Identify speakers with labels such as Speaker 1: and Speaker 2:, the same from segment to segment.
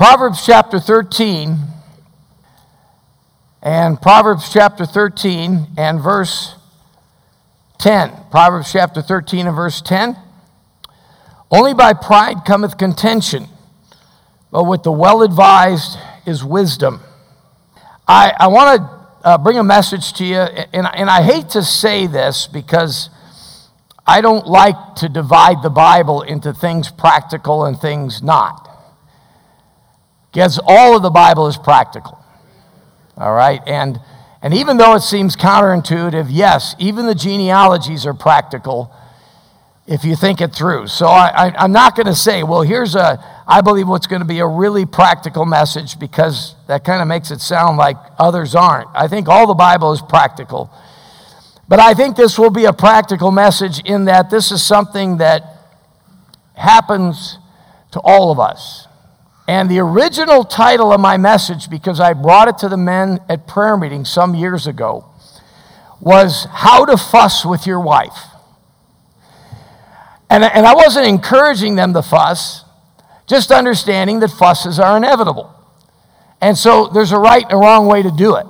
Speaker 1: Proverbs chapter 13 and Proverbs chapter 13 and verse 10. Proverbs chapter 13 and verse 10. Only by pride cometh contention, but with the well advised is wisdom. I, I want to uh, bring a message to you, and, and I hate to say this because I don't like to divide the Bible into things practical and things not. Because all of the Bible is practical. All right? And, and even though it seems counterintuitive, yes, even the genealogies are practical if you think it through. So I, am not going to say, well, here's a, I believe what's going to be a really practical message because that kind of makes it sound like others aren't. I think all the Bible is practical. But I think this will be a practical message in that this is something that happens to all of us. And the original title of my message, because I brought it to the men at prayer meeting some years ago, was How to Fuss with Your Wife. And, and I wasn't encouraging them to fuss, just understanding that fusses are inevitable. And so there's a right and a wrong way to do it.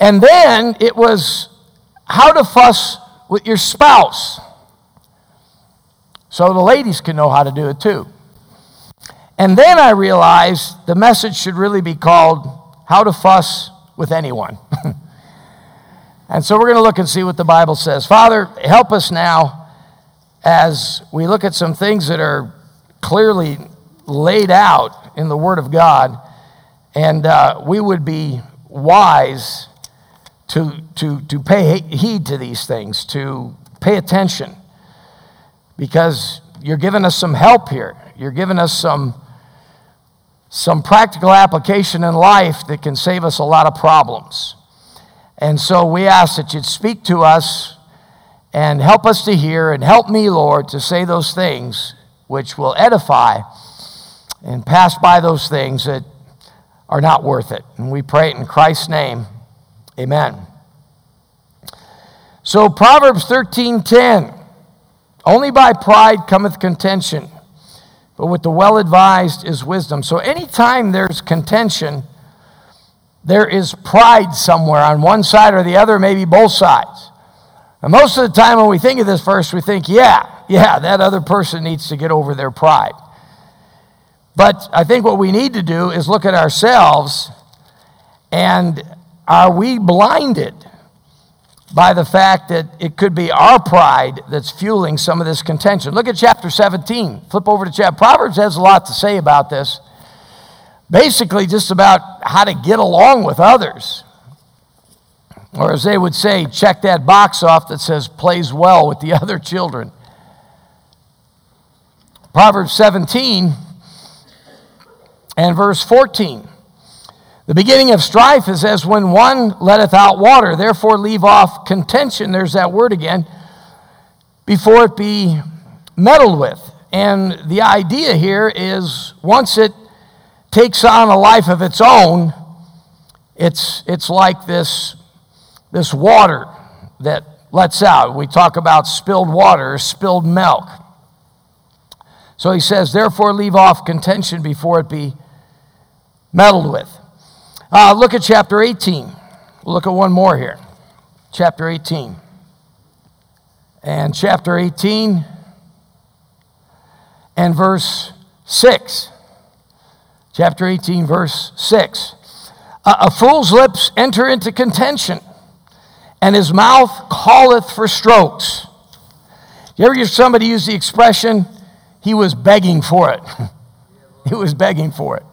Speaker 1: And then it was how to fuss with your spouse. So the ladies can know how to do it too. And then I realized the message should really be called How to Fuss with Anyone. and so we're going to look and see what the Bible says. Father, help us now as we look at some things that are clearly laid out in the Word of God, and uh, we would be wise to, to, to pay heed to these things, to pay attention, because you're giving us some help here. You're giving us some some practical application in life that can save us a lot of problems. And so we ask that you'd speak to us and help us to hear and help me, Lord, to say those things which will edify and pass by those things that are not worth it. And we pray it in Christ's name. Amen. So Proverbs 13:10 Only by pride cometh contention but with the well advised is wisdom. So anytime there's contention, there is pride somewhere on one side or the other, maybe both sides. And most of the time when we think of this verse, we think, yeah, yeah, that other person needs to get over their pride. But I think what we need to do is look at ourselves and are we blinded by the fact that it could be our pride that's fueling some of this contention. Look at chapter 17. Flip over to chapter. Proverbs has a lot to say about this. Basically, just about how to get along with others. Or as they would say, check that box off that says plays well with the other children. Proverbs 17 and verse 14. The beginning of strife is as when one letteth out water. Therefore, leave off contention. There's that word again. Before it be meddled with. And the idea here is once it takes on a life of its own, it's, it's like this, this water that lets out. We talk about spilled water, spilled milk. So he says, therefore, leave off contention before it be meddled with. Uh, look at chapter 18. We'll look at one more here. Chapter 18. And chapter 18 and verse 6. Chapter 18, verse 6. A, a fool's lips enter into contention, and his mouth calleth for strokes. You ever hear somebody use the expression, he was begging for it? he was begging for it.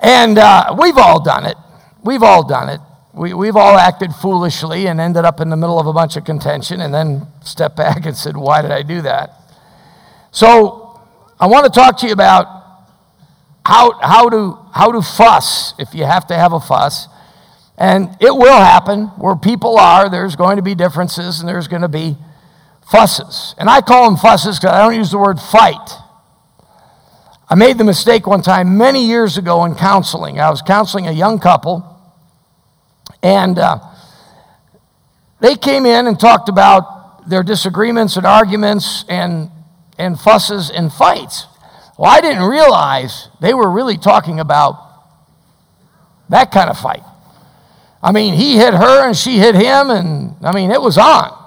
Speaker 1: And uh, we've all done it. We've all done it. We, we've all acted foolishly and ended up in the middle of a bunch of contention and then stepped back and said, Why did I do that? So I want to talk to you about how, how, to, how to fuss if you have to have a fuss. And it will happen where people are, there's going to be differences and there's going to be fusses. And I call them fusses because I don't use the word fight. I made the mistake one time many years ago in counseling. I was counseling a young couple, and uh, they came in and talked about their disagreements and arguments and, and fusses and fights. Well, I didn't realize they were really talking about that kind of fight. I mean, he hit her and she hit him, and I mean, it was on.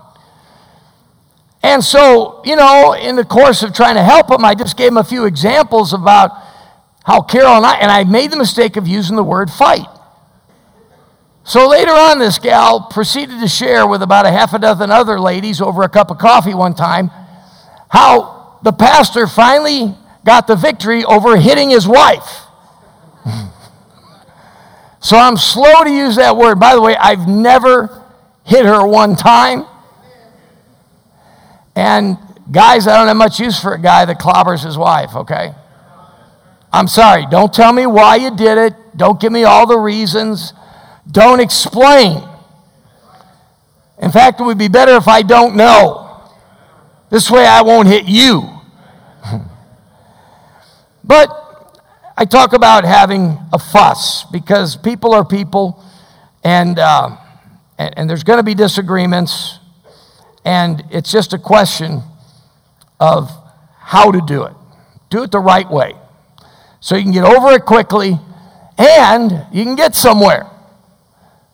Speaker 1: And so, you know, in the course of trying to help him, I just gave him a few examples about how Carol and I, and I made the mistake of using the word fight. So later on, this gal proceeded to share with about a half a dozen other ladies over a cup of coffee one time how the pastor finally got the victory over hitting his wife. so I'm slow to use that word. By the way, I've never hit her one time. And guys, I don't have much use for a guy that clobbers his wife, okay? I'm sorry. Don't tell me why you did it. Don't give me all the reasons. Don't explain. In fact, it would be better if I don't know. This way I won't hit you. but I talk about having a fuss because people are people and, uh, and, and there's going to be disagreements. And it's just a question of how to do it. Do it the right way so you can get over it quickly and you can get somewhere.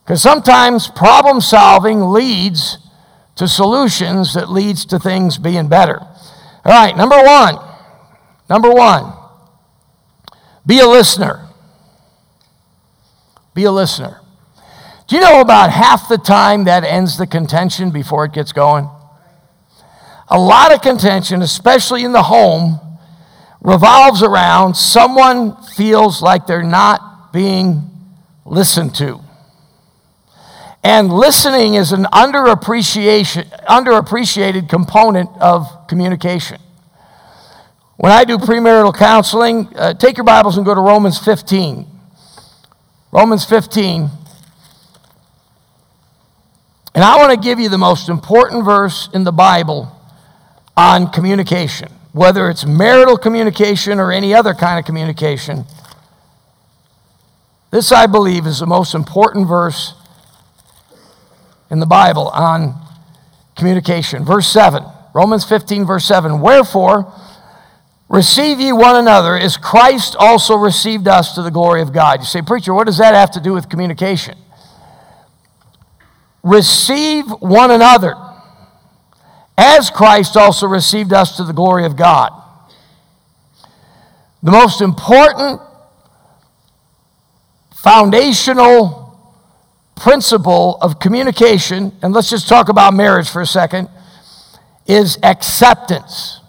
Speaker 1: Because sometimes problem solving leads to solutions that leads to things being better. All right, number one. Number one. Be a listener. Be a listener. Do you know about half the time that ends the contention before it gets going? A lot of contention, especially in the home, revolves around someone feels like they're not being listened to. And listening is an underappreciation, underappreciated component of communication. When I do premarital counseling, uh, take your Bibles and go to Romans 15. Romans 15. And I want to give you the most important verse in the Bible on communication whether it's marital communication or any other kind of communication. This, I believe, is the most important verse in the Bible on communication. Verse 7, Romans 15, verse 7. Wherefore, receive ye one another as Christ also received us to the glory of God. You say, Preacher, what does that have to do with communication? Receive one another as Christ also received us to the glory of God. The most important foundational principle of communication, and let's just talk about marriage for a second, is acceptance.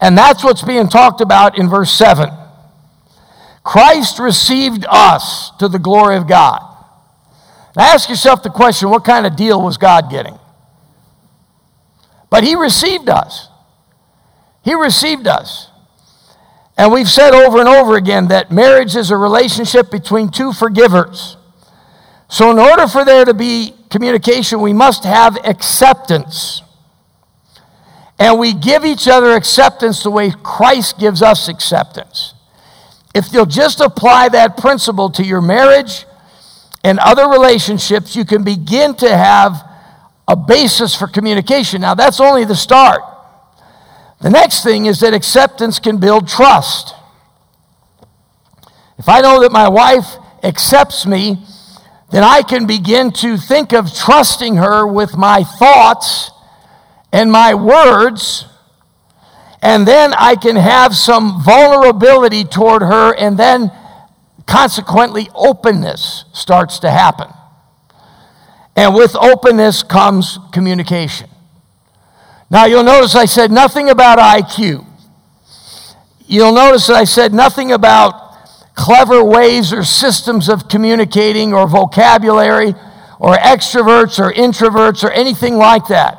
Speaker 1: And that's what's being talked about in verse 7. Christ received us to the glory of God. Now ask yourself the question what kind of deal was God getting? But He received us. He received us. And we've said over and over again that marriage is a relationship between two forgivers. So, in order for there to be communication, we must have acceptance. And we give each other acceptance the way Christ gives us acceptance. If you'll just apply that principle to your marriage and other relationships, you can begin to have a basis for communication. Now, that's only the start. The next thing is that acceptance can build trust. If I know that my wife accepts me, then I can begin to think of trusting her with my thoughts and my words. And then I can have some vulnerability toward her, and then consequently, openness starts to happen. And with openness comes communication. Now, you'll notice I said nothing about IQ. You'll notice that I said nothing about clever ways or systems of communicating or vocabulary or extroverts or introverts or anything like that.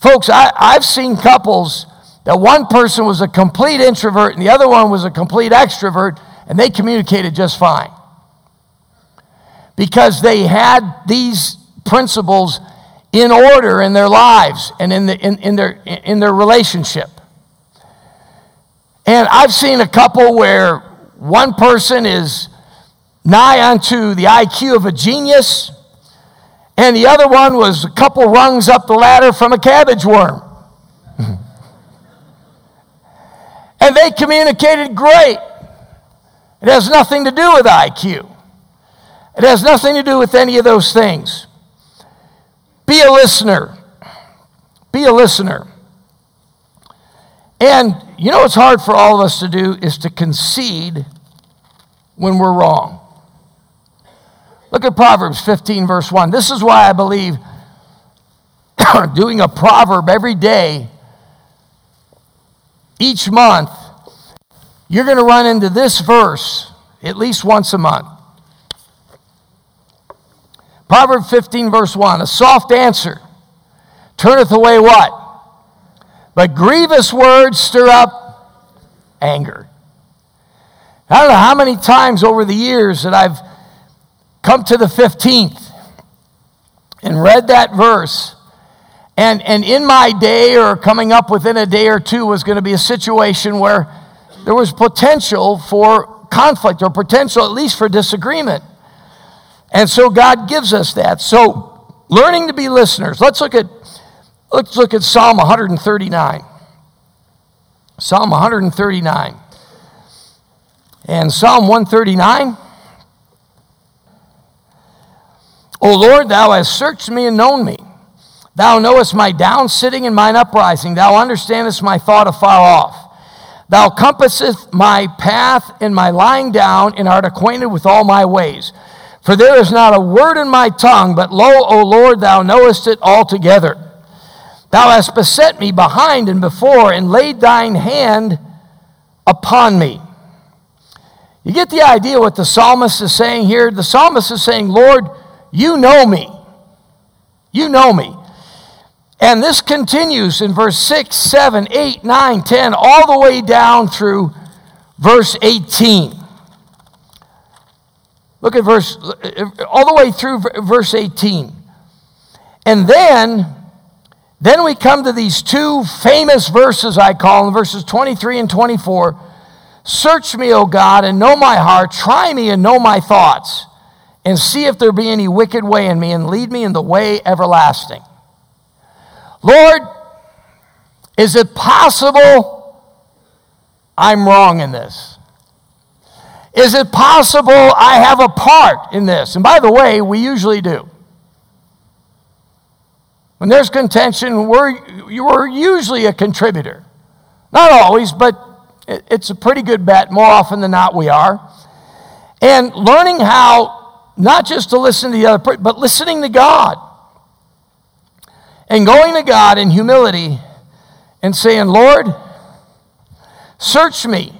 Speaker 1: Folks, I, have seen couples that one person was a complete introvert and the other one was a complete extrovert, and they communicated just fine because they had these principles in order in their lives and in, the, in, in, their, in their relationship. And I've seen a couple where one person is nigh unto the IQ of a genius, and the other one was a couple rungs up the ladder from a cabbage worm. And they communicated great. It has nothing to do with IQ. It has nothing to do with any of those things. Be a listener. Be a listener. And you know what's hard for all of us to do is to concede when we're wrong. Look at Proverbs 15, verse 1. This is why I believe doing a proverb every day, each month, you're going to run into this verse at least once a month. Proverbs 15, verse 1 A soft answer turneth away what? But grievous words stir up anger. I don't know how many times over the years that I've come to the 15th and read that verse. And, and in my day, or coming up within a day or two, was going to be a situation where there was potential for conflict or potential, at least, for disagreement. And so God gives us that. So, learning to be listeners. Let's look at, let's look at Psalm 139. Psalm 139. And Psalm 139. O Lord, thou hast searched me and known me. Thou knowest my down sitting and mine uprising. Thou understandest my thought afar off. Thou compassest my path and my lying down, and art acquainted with all my ways. For there is not a word in my tongue, but lo, O Lord, thou knowest it altogether. Thou hast beset me behind and before, and laid thine hand upon me. You get the idea what the psalmist is saying here? The psalmist is saying, Lord, you know me. You know me. And this continues in verse 6, 7, 8, 9, 10, all the way down through verse 18. Look at verse, all the way through verse 18. And then, then we come to these two famous verses, I call them, verses 23 and 24. Search me, O God, and know my heart. Try me and know my thoughts, and see if there be any wicked way in me, and lead me in the way everlasting. Lord, is it possible I'm wrong in this? Is it possible I have a part in this? And by the way, we usually do. When there's contention, we're, we're usually a contributor. Not always, but it's a pretty good bet. More often than not, we are. And learning how not just to listen to the other, but listening to God and going to God in humility and saying, Lord, search me,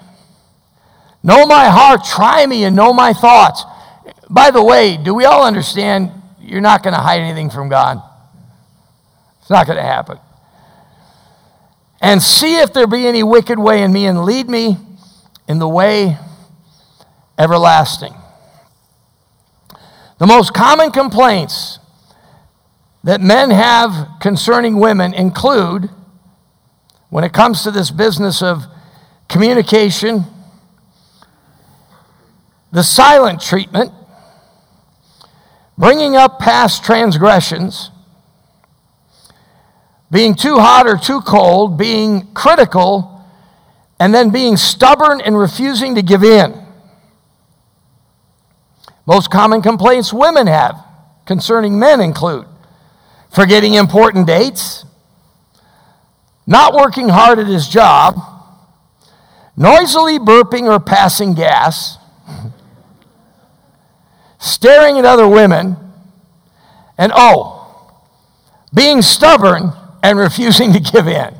Speaker 1: know my heart, try me, and know my thoughts. By the way, do we all understand you're not going to hide anything from God? It's not going to happen. And see if there be any wicked way in me, and lead me in the way everlasting. The most common complaints that men have concerning women include, when it comes to this business of communication, the silent treatment, bringing up past transgressions, being too hot or too cold, being critical, and then being stubborn and refusing to give in. Most common complaints women have concerning men include forgetting important dates, not working hard at his job, noisily burping or passing gas, staring at other women, and oh, being stubborn and refusing to give in.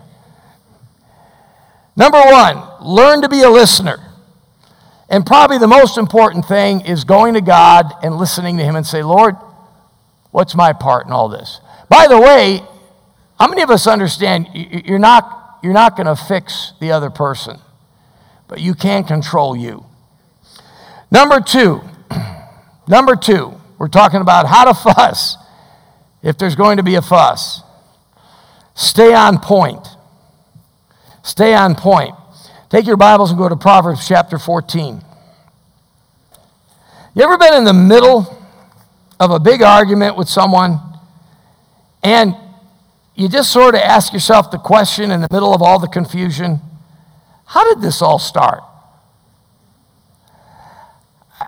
Speaker 1: Number one, learn to be a listener. And probably the most important thing is going to God and listening to Him and say, Lord, what's my part in all this? By the way, how many of us understand you're not, you're not going to fix the other person, but you can control you? Number two, number two, we're talking about how to fuss if there's going to be a fuss. Stay on point. Stay on point. Take your Bibles and go to Proverbs chapter 14. You ever been in the middle of a big argument with someone? And you just sort of ask yourself the question in the middle of all the confusion How did this all start?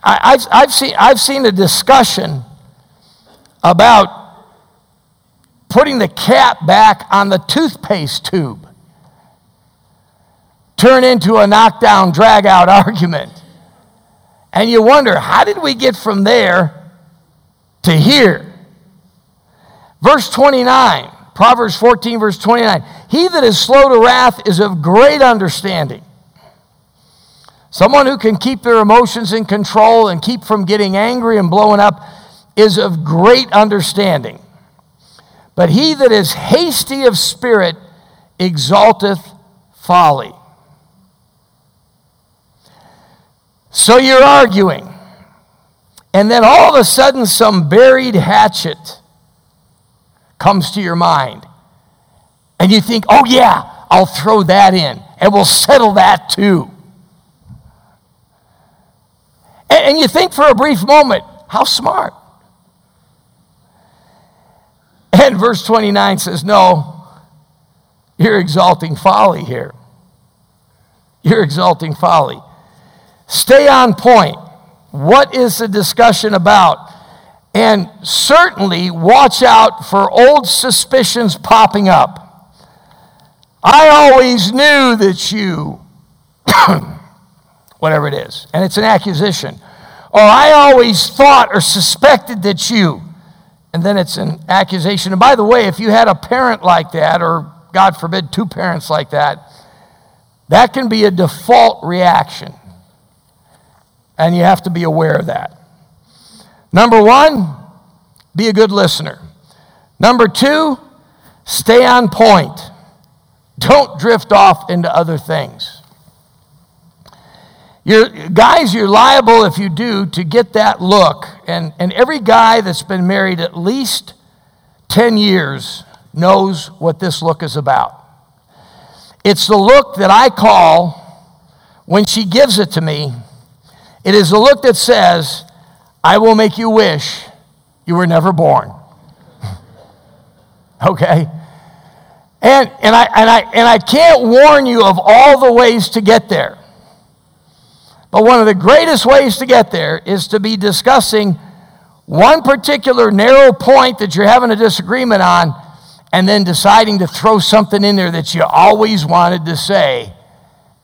Speaker 1: I, have I've, seen, I've seen a discussion about putting the cap back on the toothpaste tube turn into a knockdown, drag out argument. And you wonder, how did we get from there to here? Verse 29, Proverbs 14, verse 29. He that is slow to wrath is of great understanding. Someone who can keep their emotions in control and keep from getting angry and blowing up is of great understanding. But he that is hasty of spirit exalteth folly. So you're arguing. And then all of a sudden, some buried hatchet comes to your mind. And you think, oh, yeah, I'll throw that in and we'll settle that too. And, you think for a brief moment, how smart. And verse 29 says, no, you're exalting folly here. You're exalting folly. Stay on point. What is the discussion about? And certainly watch out for old suspicions popping up. I always knew that you, whatever it is, and it's an accusation. Or I always thought or suspected that you, and then it's an accusation. And by the way, if you had a parent like that, or God forbid, two parents like that, that can be a default reaction. And you have to be aware of that. Number one, be a good listener. Number two, stay on point. Don't drift off into other things. You're, guys, you're liable if you do to get that look. And, and every guy that's been married at least 10 years knows what this look is about. It's the look that I call, when she gives it to me, it is a look that says, I will make you wish you were never born. okay? And, and, I, and, I, and I can't warn you of all the ways to get there. But one of the greatest ways to get there is to be discussing one particular narrow point that you're having a disagreement on, and then deciding to throw something in there that you always wanted to say,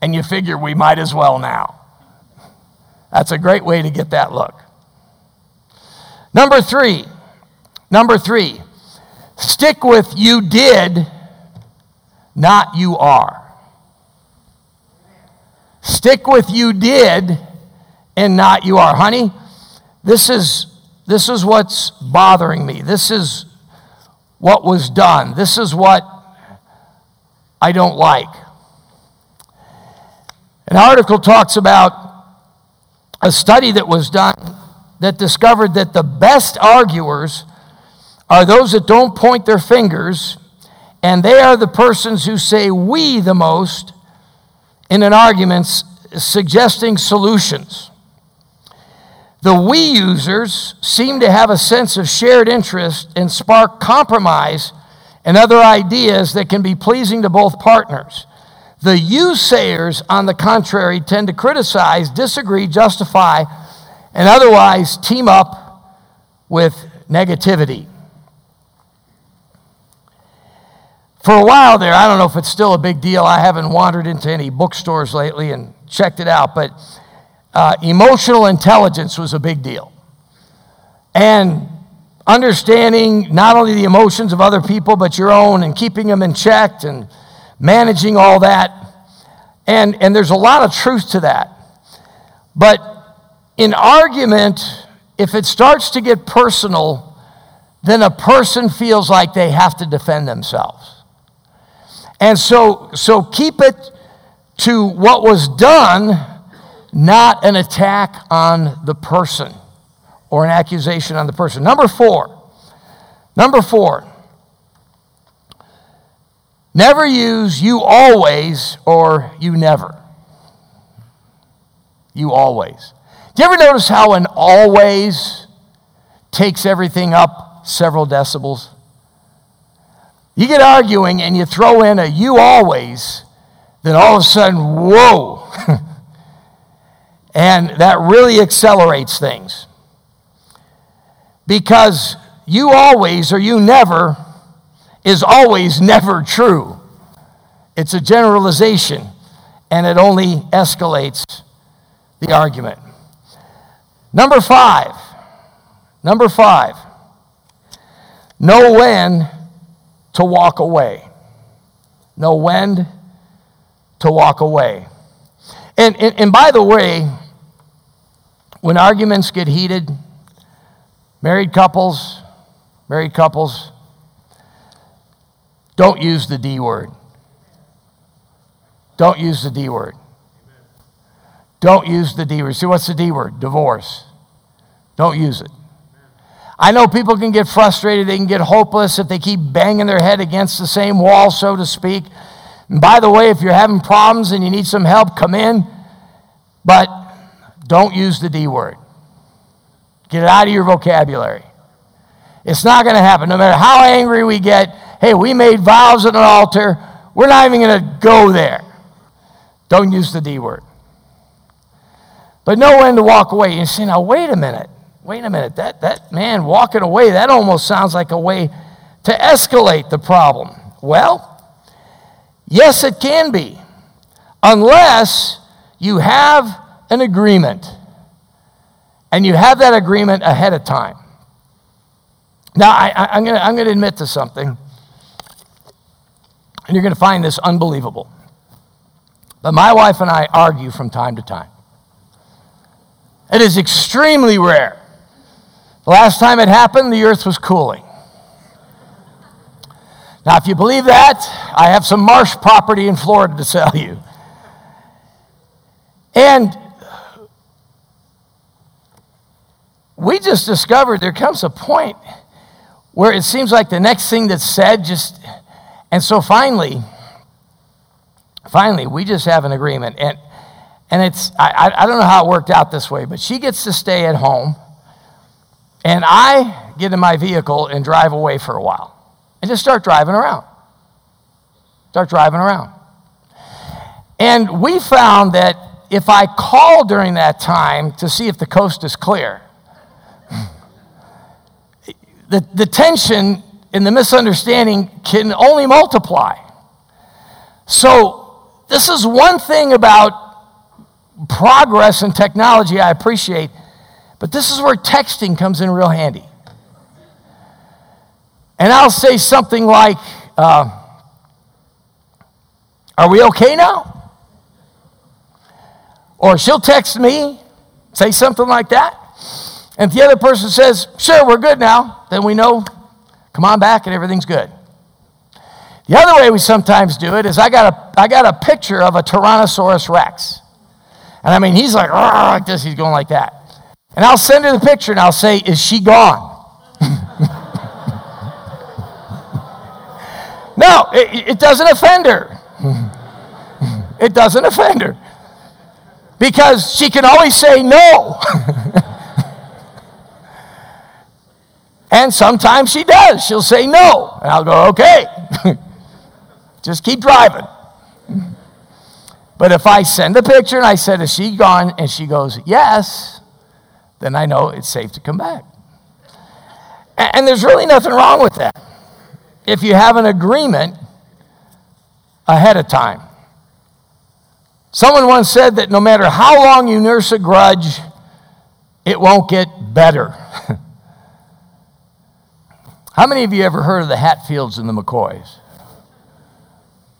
Speaker 1: and you figure we might as well now. That's a great way to get that look. Number three, number three, stick with you did, not you are. Stick with you did and not you are. Honey, this is, this is what's bothering me. This is what was done. This is what I don't like. An article talks about a study that was done that discovered that the best arguers are those that don't point their fingers, and they are the persons who say we the most in an argument, suggesting solutions. The we users seem to have a sense of shared interest and spark compromise and other ideas that can be pleasing to both partners. The you sayers, on the contrary, tend to criticize, disagree, justify, and otherwise team up with negativity. For a while there, I don't know if it's still a big deal. I haven't wandered into any bookstores lately and checked it out, but uh, emotional intelligence was a big deal. And understanding not only the emotions of other people, but your own, and keeping them in check and managing all that. And, and there's a lot of truth to that. But in argument, if it starts to get personal, then a person feels like they have to defend themselves. And so, so keep it to what was done, not an attack on the person or an accusation on the person. Number four. Number four. Never use you always or you never. You always. Do you ever notice how an always takes everything up several decibels? You get arguing and you throw in a you always, then all of a sudden, whoa. and that really accelerates things. Because you always or you never is always never true. It's a generalization, and it only escalates the argument. Number five. Number five. Know when to walk away. Know when to walk away. And, and, and by the way, when arguments get heated, married couples, married couples, don't use the D word. Don't use the D word. Don't use the D word. See, what's the D word? Divorce. Don't use it. I know people can get frustrated, they can get hopeless if they keep banging their head against the same wall, so to speak. And by the way, if you're having problems and you need some help, come in. But don't use the D word. Get it out of your vocabulary. It's not going to happen. No matter how angry we get, hey, we made vows at an altar, we're not even going to go there. Don't use the D word. But know when to walk away. You say, now, wait a minute. Wait a minute. That, that man walking away, that almost sounds like a way to escalate the problem. Well, yes, it can be. Unless you have an agreement and you have that agreement ahead of time. Now, I, am going to admit to something, and you're going to find this unbelievable. But my wife and I argue from time to time. It is extremely rare. The last time it happened, the earth was cooling. Now, if you believe that, I have some marsh property in Florida to sell you. And we just discovered there comes a point where it seems like the next thing that's said just, and so finally, finally, we just have an agreement. And, and it's, I, I don't know how it worked out this way, but she gets to stay at home, and I get in my vehicle and drive away for a while and just start driving around. Start driving around. And we found that if I call during that time to see if the coast is clear, the, the tension and the misunderstanding can only multiply. So, this is one thing about progress in technology I appreciate, but this is where texting comes in real handy. And I'll say something like, uh, Are we okay now? Or she'll text me, say something like that. And if the other person says, Sure, we're good now, then we know, come on back and everything's good. The other way we sometimes do it is I got a, I got a picture of a Tyrannosaurus Rex. And I mean, he's like, like this, he's going like that. And I'll send her the picture and I'll say, Is she gone? no, it, it doesn't offend her. it doesn't offend her. Because she can always say no. And sometimes she does. She'll say no. And I'll go, okay, just keep driving. But if I send a picture and I said, is she gone? And she goes, yes, then I know it's safe to come back. And there's really nothing wrong with that. If you have an agreement ahead of time. Someone once said that no matter how long you nurse a grudge, it won't get better. How many of you ever heard of the Hatfields and the McCoys?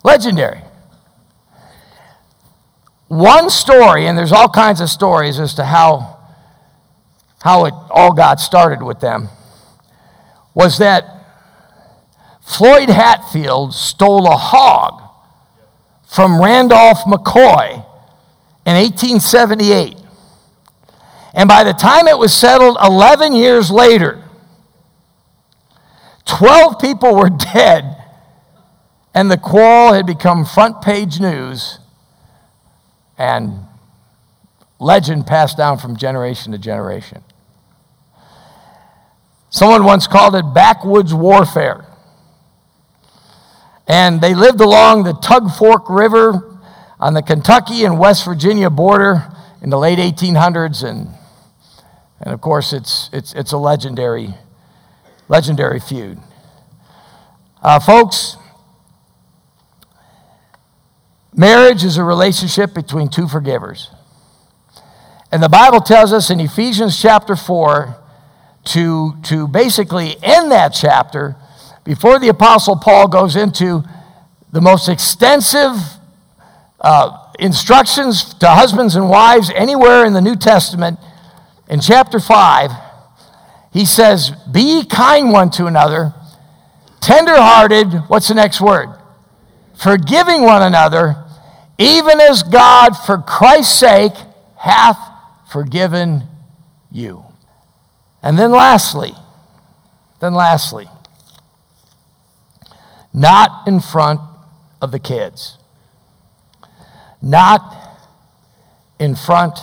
Speaker 1: Legendary. One story, and there's all kinds of stories as to how, how it all got started with them, was that Floyd Hatfield stole a hog from Randolph McCoy in 1878. And by the time it was settled 11 years later, 12 people were dead, and the quarrel had become front page news and legend passed down from generation to generation. Someone once called it backwoods warfare. And they lived along the Tug Fork River on the Kentucky and West Virginia border in the late 1800s, and, and of course, it's, it's, it's a legendary, legendary feud. Uh, folks, marriage is a relationship between two forgivers. And the Bible tells us in Ephesians chapter 4 to, to basically end that chapter before the Apostle Paul goes into the most extensive uh, instructions to husbands and wives anywhere in the New Testament. In chapter 5, he says, Be kind one to another, tenderhearted, what's the next word? Forgiving one another, even as God, for Christ's sake, hath forgiven you. And then lastly, then lastly, not in front of the kids. Not in front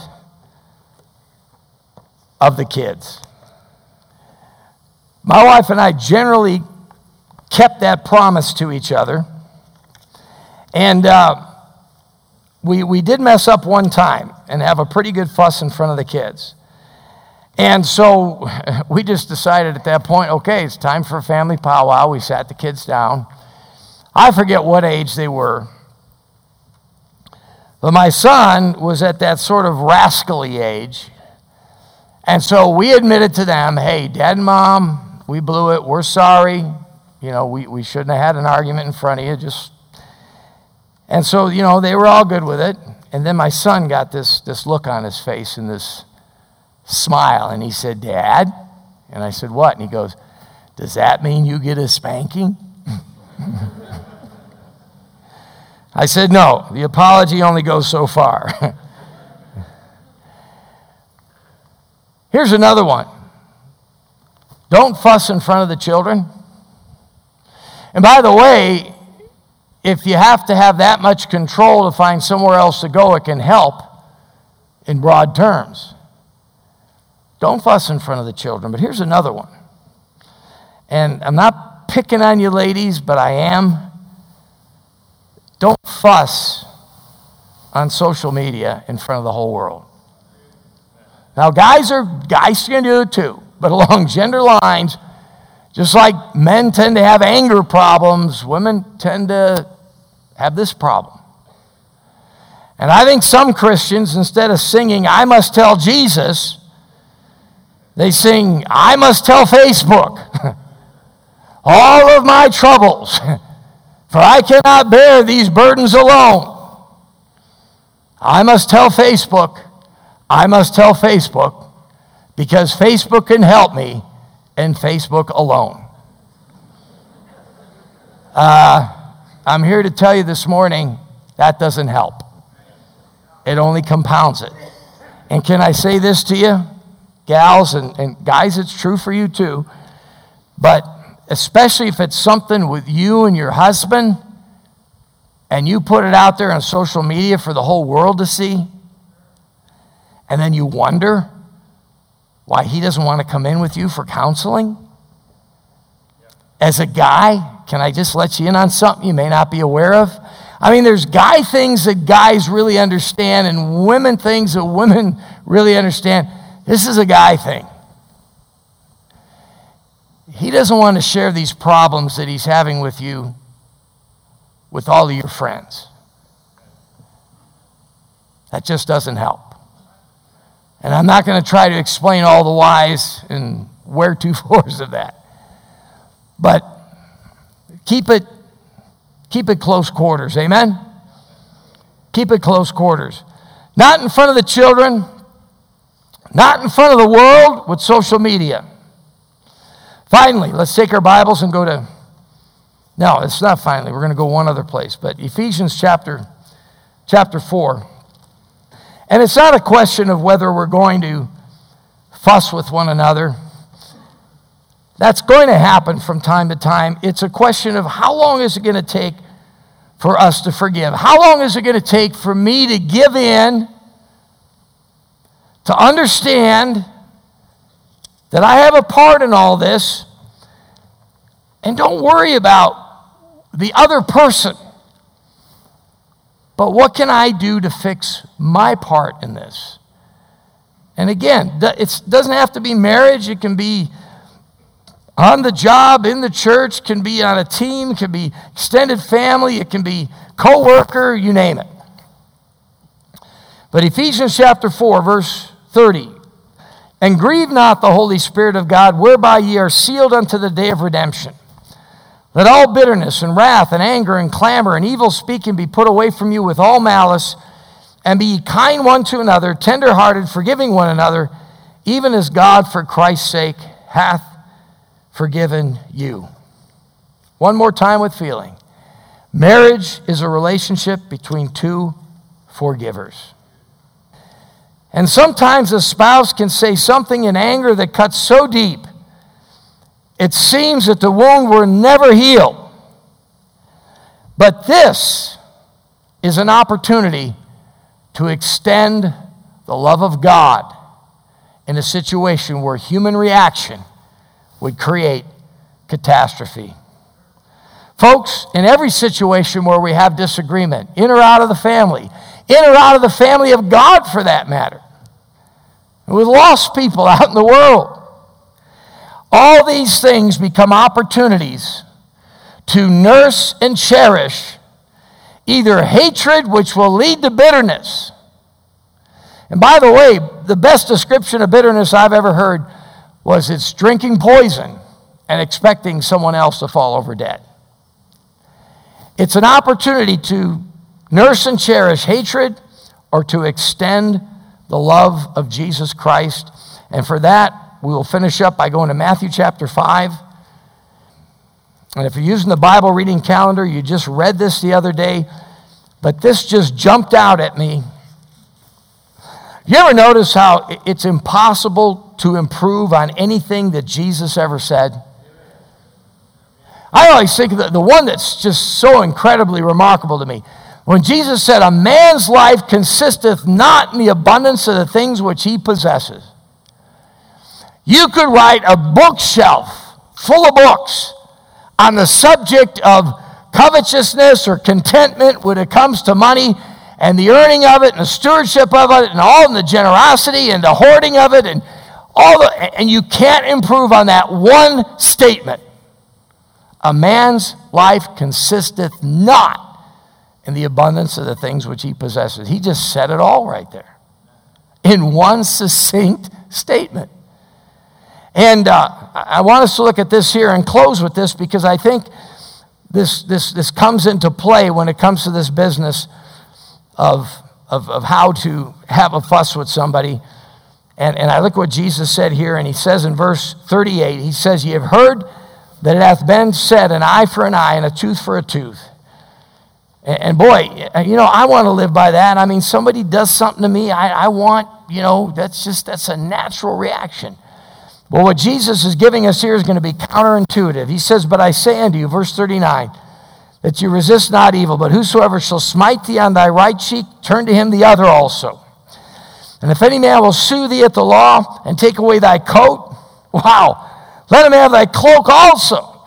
Speaker 1: of the kids. My wife and I generally kept that promise to each other. And uh, we, we did mess up one time and have a pretty good fuss in front of the kids. And so we just decided at that point okay, it's time for a family powwow. We sat the kids down. I forget what age they were. But my son was at that sort of rascally age. And so we admitted to them hey, dad and mom, we blew it. We're sorry. You know, we, we shouldn't have had an argument in front of you. Just and so, you know, they were all good with it. And then my son got this, this look on his face and this smile. And he said, Dad? And I said, What? And he goes, Does that mean you get a spanking? I said, No, the apology only goes so far. Here's another one don't fuss in front of the children. And by the way, if you have to have that much control to find somewhere else to go, it can help in broad terms. Don't fuss in front of the children. But here's another one. And I'm not picking on you ladies, but I am. Don't fuss on social media in front of the whole world. Now, guys are guys can do it too, but along gender lines, just like men tend to have anger problems, women tend to have this problem. And I think some Christians, instead of singing, I must tell Jesus, they sing, I must tell Facebook all of my troubles, for I cannot bear these burdens alone. I must tell Facebook, I must tell Facebook, because Facebook can help me, and Facebook alone. Uh, I'm here to tell you this morning that doesn't help. It only compounds it. And can I say this to you, gals and, and guys, it's true for you too. But especially if it's something with you and your husband, and you put it out there on social media for the whole world to see, and then you wonder why he doesn't want to come in with you for counseling? As a guy, can I just let you in on something you may not be aware of? I mean, there's guy things that guys really understand and women things that women really understand. This is a guy thing. He doesn't want to share these problems that he's having with you with all of your friends. That just doesn't help. And I'm not going to try to explain all the whys and where two fours of that. But Keep it, keep it close quarters. Amen? Keep it close quarters. Not in front of the children, not in front of the world with social media. Finally, let's take our Bibles and go to. No, it's not finally. We're going to go one other place. But Ephesians chapter, chapter 4. And it's not a question of whether we're going to fuss with one another. That's going to happen from time to time. It's a question of how long is it going to take for us to forgive? How long is it going to take for me to give in, to understand that I have a part in all this, and don't worry about the other person? But what can I do to fix my part in this? And again, it doesn't have to be marriage, it can be on the job, in the church, can be on a team, can be extended family, it can be co-worker, you name it. But Ephesians chapter 4, verse 30. And grieve not the Holy Spirit of God, whereby ye are sealed unto the day of redemption. Let all bitterness and wrath and anger and clamor and evil speaking be put away from you with all malice, and be kind one to another, tenderhearted, forgiving one another, even as God for Christ's sake hath forgiven you. One more time with feeling. Marriage is a relationship between two forgivers. And sometimes a spouse can say something in anger that cuts so deep, it seems that the wound will never heal. But this is an opportunity to extend the love of God in a situation where human reaction would create catastrophe. Folks, in every situation where we have disagreement, in or out of the family, in or out of the family of God for that matter, with lost people out in the world, all these things become opportunities to nurse and cherish either hatred, which will lead to bitterness. And by the way, the best description of bitterness I've ever heard was it's drinking poison and expecting someone else to fall over dead. It's an opportunity to nurse and cherish hatred or to extend the love of Jesus Christ. And for that, we will finish up by going to Matthew chapter 5. And if you're using the Bible reading calendar, you just read this the other day, but this just jumped out at me. You ever notice how it's impossible to improve on anything that Jesus ever said? I always think that the one that's just so incredibly remarkable to me. When Jesus said, A man's life consisteth not in the abundance of the things which he possesses. You could write a bookshelf full of books on the subject of covetousness or contentment when it comes to money and the earning of it and the stewardship of it and all and the generosity and the hoarding of it and all the and you can't improve on that one statement a man's life consisteth not in the abundance of the things which he possesses. He just said it all right there in one succinct statement. And uh, I want us to look at this here and close with this because I think this, this, this comes into play when it comes to this business of, of, of how to have a fuss with somebody. And, and I look what Jesus said here, and he says in verse 38, he says, Ye have heard that it hath been said, an eye for an eye and a tooth for a tooth. And, and boy, you know, I want to live by that. I mean, somebody does something to me, I, I want, you know, that's just, that's a natural reaction. Well, what Jesus is giving us here is going to be counterintuitive. He says, But I say unto you, verse 39, that you resist not evil, but whosoever shall smite thee on thy right cheek, turn to him the other also. And if any man will sue thee at the law and take away thy coat, wow, let him have thy cloak also.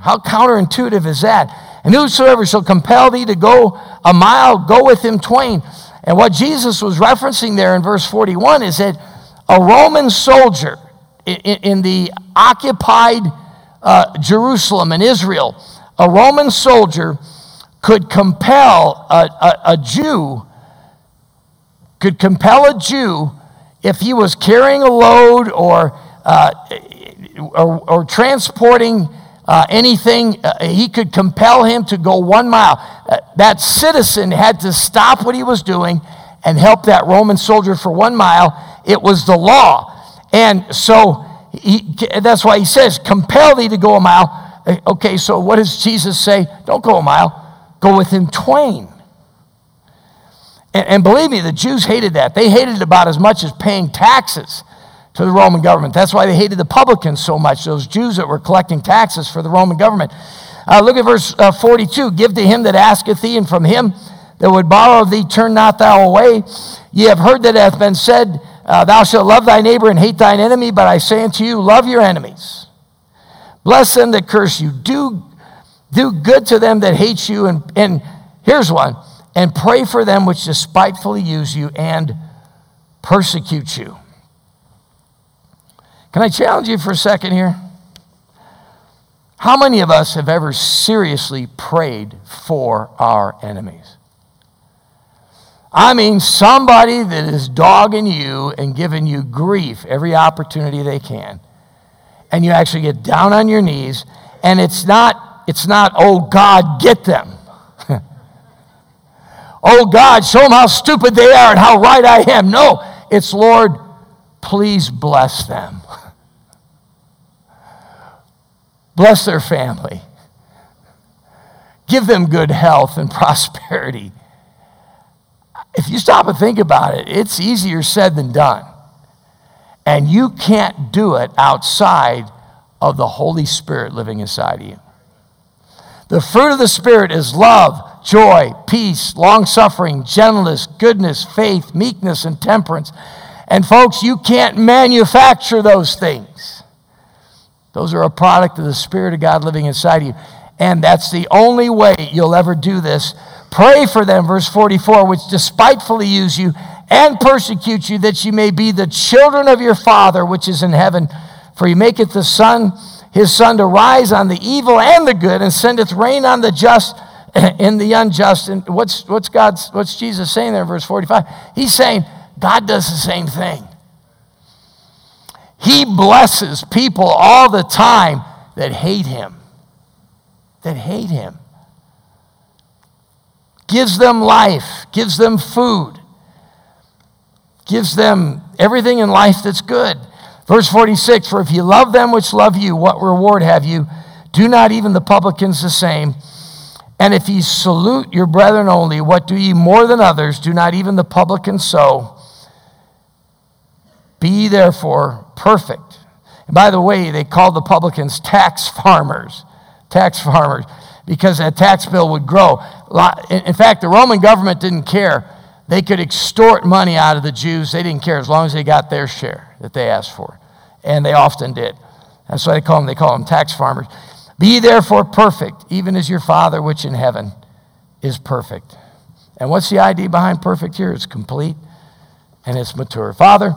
Speaker 1: How counterintuitive is that? And whosoever shall compel thee to go a mile, go with him twain. And what Jesus was referencing there in verse 41 is that a Roman soldier in, in the occupied uh, Jerusalem and Israel, a Roman soldier could compel a, a, a Jew, could compel a Jew if he was carrying a load or uh, or, or, transporting uh, anything, uh, he could compel him to go one mile. Uh, that citizen had to stop what he was doing and help that Roman soldier for one mile. It was the law. And so he, that's why he says, compel thee to go a mile. Uh, okay, so what does Jesus say? Don't go a mile, go with him twain. And, and believe me, the Jews hated that. They hated it about as much as paying taxes to the Roman government. That's why they hated the publicans so much, those Jews that were collecting taxes for the Roman government. Uh, look at verse uh, 42 Give to him that asketh thee, and from him that would borrow thee, turn not thou away. Ye have heard that hath been said, uh, Thou shalt love thy neighbor and hate thine enemy, but I say unto you, love your enemies. Bless them that curse you. Do, do good to them that hate you, and, and Here's one. And pray for them which despitefully use you and persecute you. Can I challenge you for a second here? How many of us have ever seriously prayed for our enemies? I mean, somebody that is dogging you and giving you grief every opportunity they can. And you actually get down on your knees, and it's not, it's not, oh God, get them. oh God, show them how stupid they are and how right I am. No, it's Lord, please bless them. bless their family. Give them good health and prosperity if you stop and think about it, it's easier said than done. And you can't do it outside of the Holy Spirit living inside of you. The fruit of the Spirit is love, joy, peace, long suffering, gentleness, goodness, faith, meekness, and temperance. And folks, you can't manufacture those things. Those are a product of the Spirit of God living inside of you. And that's the only way you'll ever do this Pray for them, verse 44, which despitefully use you and persecute you, that you may be the children of your Father which is in heaven. For he maketh the sun, his sun to rise on the evil and the good, and sendeth rain on the just and the unjust. And what's, what's God's, what's Jesus saying there in verse 45? He's saying God does the same thing. He blesses people all the time that hate him. That hate him gives them life, gives them food, gives them everything in life that's good. Verse 46 For if you love them which love you, what reward have you? Do not even the publicans the same? And if ye salute your brethren only, what do ye more than others? Do not even the publicans so? Be therefore perfect. And by the way, they called the publicans tax farmers. Tax farmers because that tax bill would grow. In fact, the Roman government didn't care. They could extort money out of the Jews. They didn't care as long as they got their share that they asked for. And they often did. That's why they call them, they call them tax farmers. Be therefore perfect, even as your Father which in heaven is perfect. And what's the idea behind perfect here? It's complete and it's mature. Father,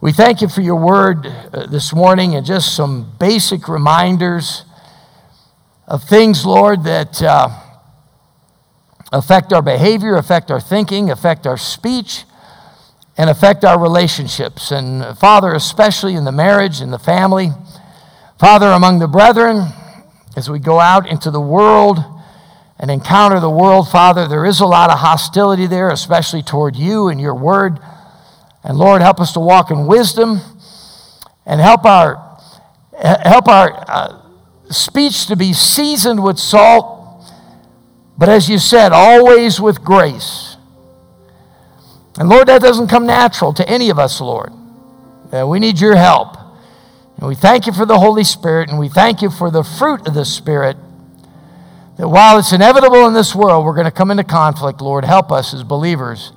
Speaker 1: we thank you for your word uh, this morning and just some basic reminders of things, Lord, that uh, affect our behavior, affect our thinking, affect our speech, and affect our relationships. And Father, especially in the marriage and the family, Father, among the brethren, as we go out into the world and encounter the world, Father, there is a lot of hostility there, especially toward you and your word. And Lord, help us to walk in wisdom and help our help our uh, speech to be seasoned with salt, but as you said, always with grace. And Lord, that doesn't come natural to any of us, Lord. Uh, we need your help. And we thank you for the Holy Spirit, and we thank you for the fruit of the Spirit. That while it's inevitable in this world, we're going to come into conflict, Lord, help us as believers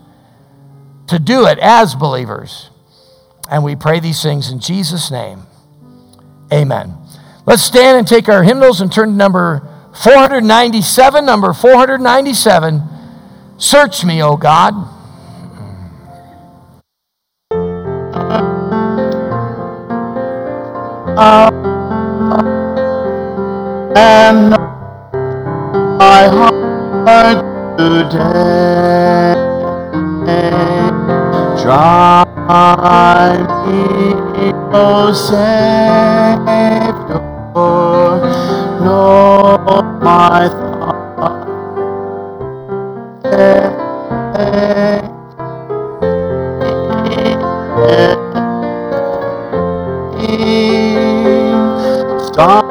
Speaker 1: to do it as believers. And we pray these things in Jesus' name. Amen. Let's stand and take our hymnals and turn to number 497. Number 497. Search me, O God. and my heart today. Try me, O Savior know my thought. Stop